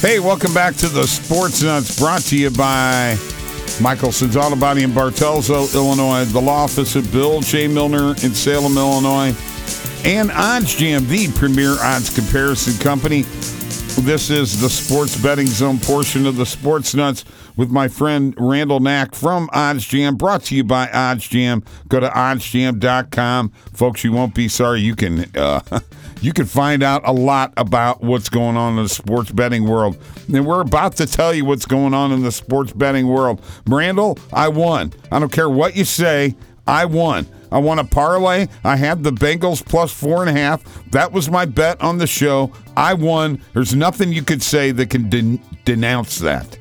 Hey, welcome back to the Sports Nutz brought to you by Michelson's Auto Body in Bartelso, Illinois, the law office of Bill J. Milner in Salem, Illinois, and OddsJam, the premier odds comparison company. This is the sports betting zone portion of the Sports Nutz with my friend Randall Knack from OddsJam, brought to you by OddsJam. Go to oddsjam.com. Folks, you won't be sorry. You can uh, you can find out a lot about what's going on in the sports betting world. And we're about to tell you what's going on in the sports betting world. Randall, I won. I don't care what you say, I won. I won a parlay. I had the Bengals plus four and a half. That was my bet on the show. I won. There's nothing you could say that can den- denounce that.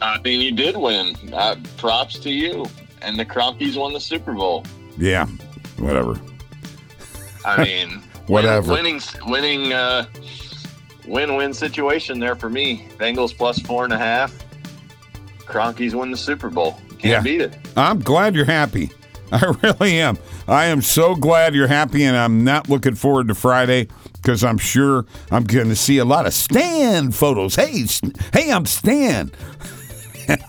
I mean, you did win. Uh, props to you. And the Cronkies won the Super Bowl. Yeah, whatever. I mean, Whatever. Win, winning, winning, uh, win-win situation there for me. Bengals plus four and a half. Cronkies win the Super Bowl. Can't Yeah. beat it. I'm glad you're happy. I really am. I am so glad you're happy, and I'm not looking forward to Friday because I'm sure I'm going to see a lot of Stan photos. Hey, hey, I'm Stan.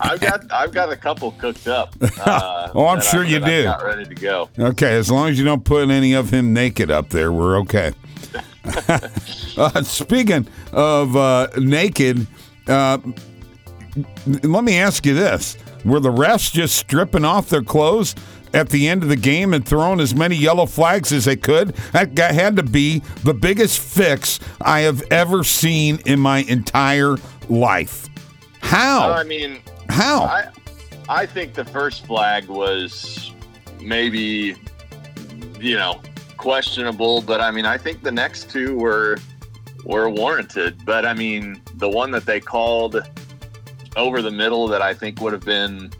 I've got I've got a couple cooked up. Uh, Oh, I'm sure you that I've do. Got ready to go. Okay, as long as you don't put any of him naked up there, we're okay. uh, speaking of uh, naked, uh, let me ask you this: Were the refs just stripping off their clothes at the end of the game and throwing as many yellow flags as they could? That had to be the biggest fix I have ever seen in my entire life. How? I mean, How? I I think the first flag was maybe you know questionable, but I mean I think the next two were were warranted. But I mean the one that they called over the middle that I think would have been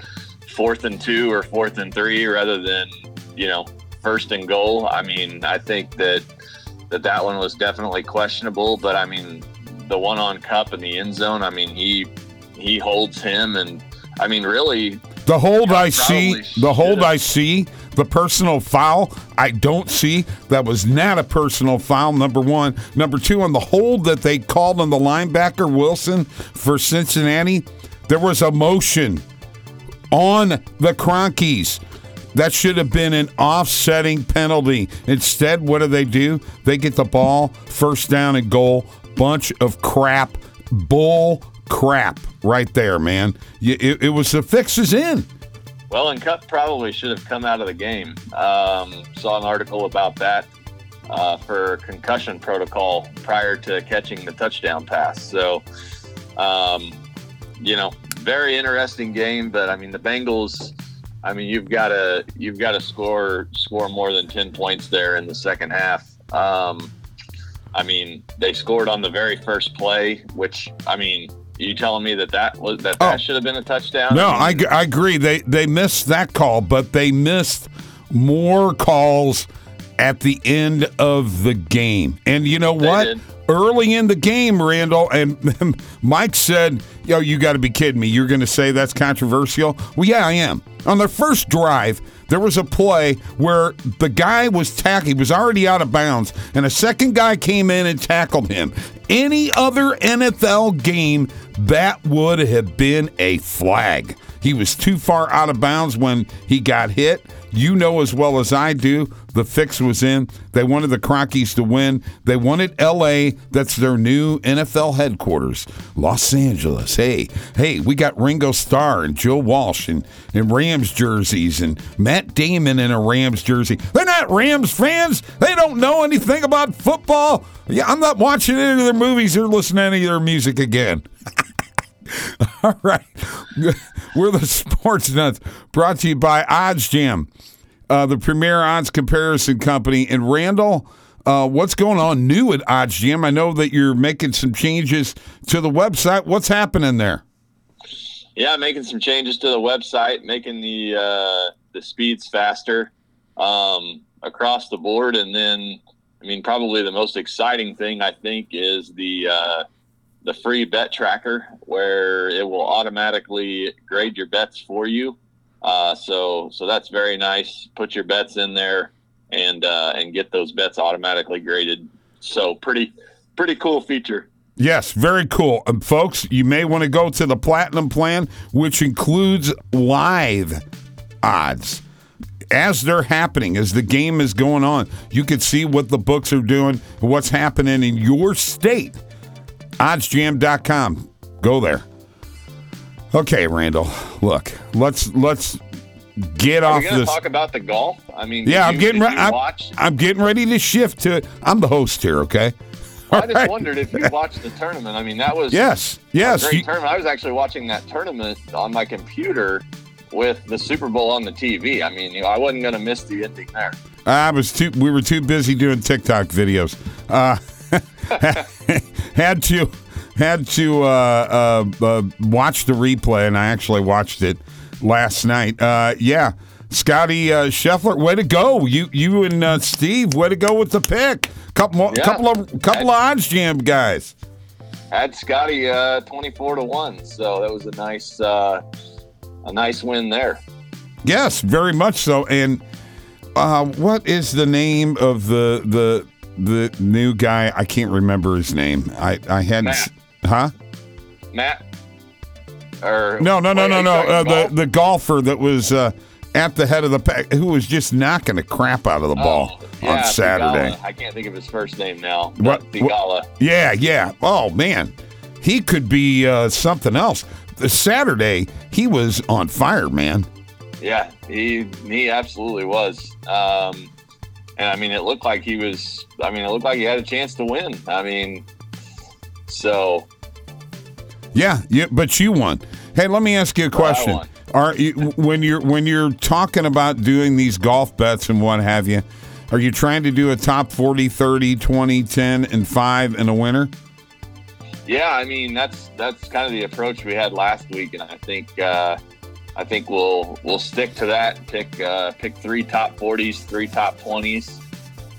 fourth and two or fourth and three rather than you know first and goal. I mean I think that that that one was definitely questionable. But I mean the one on Kupp in the end zone. I mean he he holds him and I mean really The hold I see, the hold. I see, the personal foul I don't see. That was not a personal foul. Number one, number two, on the hold that they called on the linebacker Wilson for Cincinnati, there was a motion on the Cronkies. That should have been an offsetting penalty. Instead, what do they do? They get the ball, first down and goal. Bunch of crap, bull crap, right there, man. It, it was the fixes in. Well, and Kupp probably should have come out of the game. Um, saw an article about that uh, for concussion protocol prior to catching the touchdown pass. So, um, you know, very interesting game. But I mean, the Bengals. I mean, you've got to you've got to score score more than ten points there in the second half. Um, I mean, they scored on the very first play, which I mean, you telling me that that was that that Oh. should have been a touchdown? No, I I, agree. They they missed that call, but they missed more calls at the end of the game. And you know They what? did. Early in the game, Randall and Mike said, "Yo, you got to be kidding me! You're going to say that's controversial?" Well, yeah, I am. On their first drive, there was a play where the guy was tackled. He was already out of bounds, and a second guy came in and tackled him. Any other NFL game, that would have been a flag. He was too far out of bounds when he got hit. You know as well as I do, the fix was in. They wanted the Crockies to win. They wanted LA. That's their new NFL headquarters. Los Angeles. Hey, hey, we got Ringo Starr and Joe Walsh and, and Rams jerseys and Matt Damon in a Rams jersey. They're not Rams fans. They don't know anything about football. Yeah, I'm not watching any of their movies or listening to any of their music again. All right. We're the Sports Nutz brought to you by OddsJam, uh, the premier odds comparison company. And Randall, uh, what's going on new at OddsJam? I know that you're making some changes to the website. What's happening there? Yeah, making some changes to the website, making the uh, the speeds faster um, across the board, and then I mean probably the most exciting thing I think is the uh, the free bet tracker, where it will automatically grade your bets for you. Uh, so so that's very nice. Put your bets in there and uh, and get those bets automatically graded. So pretty pretty cool feature. Yes, very cool. Um, folks, you may want to go to the platinum plan, which includes live odds. As they're happening, as the game is going on, you can see what the books are doing, what's happening in your state. Oddsjam.com. Go there. Okay, Randall. Look, let's let's get Are off we this. talk about the golf? I mean, yeah, I'm you- getting ready. I'm? I'm getting ready to shift to it. I'm the host here. Okay. I just right. wondered if you watched the tournament. I mean, that was Yes. a Yes. great you- tournament. I was actually watching that tournament on my computer with the Super Bowl on the TV. I mean, you know, I wasn't going to miss the ending there. I was too. We were too busy doing TikTok videos. Uh, had to had to uh, uh, uh, watch the replay, and I actually watched it last night. Uh, yeah, Scotty uh, Scheffler, way to go! You you and uh, Steve, way to go with the pick. Couple more, Yeah. couple of couple of OddsJam guys. Had Scotty uh, twenty-four to one, so that was a nice uh, a nice win there. Yes, very much so. And uh, what is the name of the the the new guy? I can't remember his name. I I had Matt. huh? Matt, or No, no, no, no, no. Uh, the the golfer that was uh, at the head of the pack, who was just knocking the crap out of the ball Oh, yeah, on Saturday. I can't think of his first name now. What-? Yeah, yeah. Oh man, he could be uh, something else. The Saturday, he was on fire, man. Yeah, he he absolutely was. Um, and I mean, it looked like he was. I mean, it looked like he had a chance to win. I mean, so Yeah, yeah, but you won. Hey, let me ask you a question. Are you when you're when you're talking about doing these golf bets and what have you, are you trying to do a top 40, 30, 20, 10 and 5 and a winner? yeah, I mean, that's that's kind of the approach we had last week, and I think uh, I think we'll we'll stick to that. Pick uh, pick three top forties, three top twenties.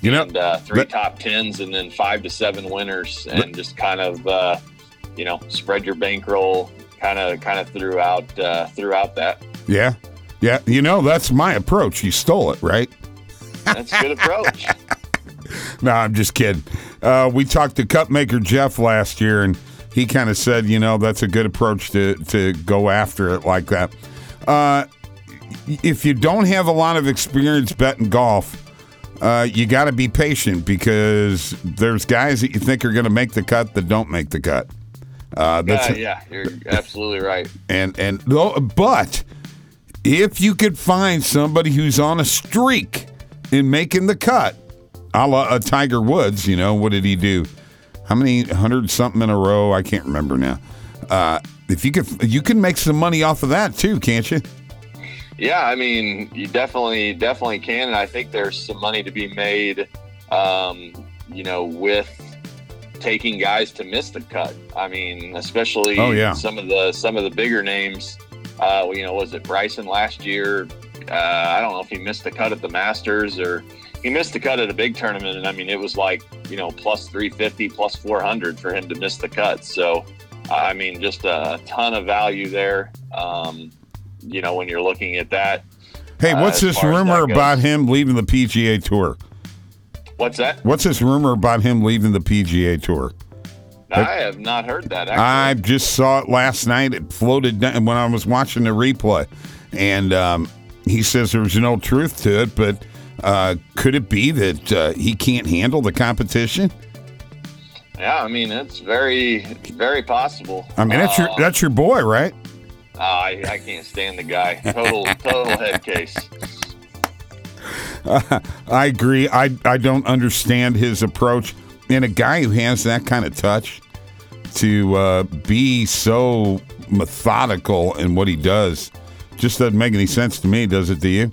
You know, and uh, three that- top tens, and then five to seven winners, and just kind of uh, you know spread your bankroll kind of kind of throughout uh, throughout that. yeah. Yeah, you know, that's my approach. You stole it, right? That's a good approach. No, I'm just kidding. Uh, we talked to cup maker Jeff last year, and he kind of said, you know, that's a good approach to to go after it like that. Uh, if you don't have a lot of experience betting golf, uh, you got to be patient because there's guys that you think are going to make the cut that don't make the cut. Uh, that's yeah, yeah, you're absolutely right. and and though, but if you could find somebody who's on a streak in making the cut, a la uh, Tiger Woods, you know, what did he do? How many hundred something in a row? I can't remember now. Uh, if you could, you can make some money off of that too, can't you? Yeah, I mean, you definitely definitely can, and I think there's some money to be made. Um, you know, with taking guys to miss the cut. I mean, especially Oh, yeah. some of the some of the bigger names. Uh, you know, was it Bryson last year? Uh, I don't know if he missed the cut at the Masters or he missed the cut at a big tournament, and I mean, it was like you know plus 350, plus 400 for him to miss the cut. So, I mean, just a ton of value there. Um, you know, when you're looking at that. Hey, Uh, what's as this rumor about him leaving the PGA Tour? What's that? What's this rumor about him leaving the PGA Tour? I have not heard that. Actually. I just saw it last night. It floated down when I was watching the replay, and um, he says there's no truth to it. But uh, could it be that uh, he can't handle the competition? Yeah, I mean, it's very, very possible. I mean, that's your Uh, that's your boy, right? uh, I, I can't stand the guy. Total, total head case. I agree. I I don't understand his approach. And a guy who has that kind of touch to uh, be so methodical in what he does just doesn't make any sense to me, does it to you?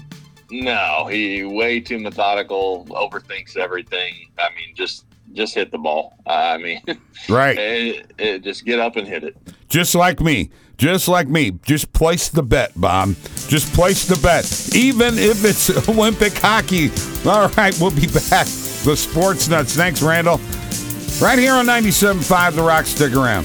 No, he way too methodical. Overthinks everything. I mean, just, just hit the ball. I mean, Right. it, it, just get up and hit it. Just like me. Just like me. Just place the bet, Bob. Just place the bet. Even if it's Olympic hockey. All right, we'll be back. The Sports Nutz. Thanks, Randall. Right here on 97.5 The Rock. Stick around.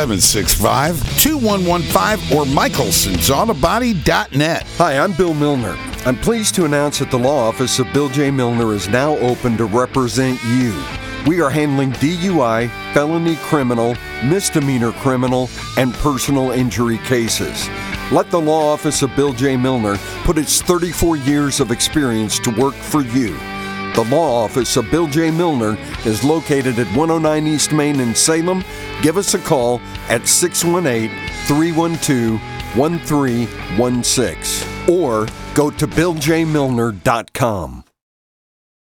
765 2115 or michelsonsautobody.net. Hi, I'm Bill Milner. I'm pleased to announce that the law office of Bill J. Milner is now open to represent you. We are handling DUI, felony criminal, misdemeanor criminal, and personal injury cases. Let the law office of Bill J. Milner put its 34 years of experience to work for you. The law office of Bill J. Milner is located at 109 East Main in Salem. Give us a call at 618 312 1316 or go to BillJMilner.com.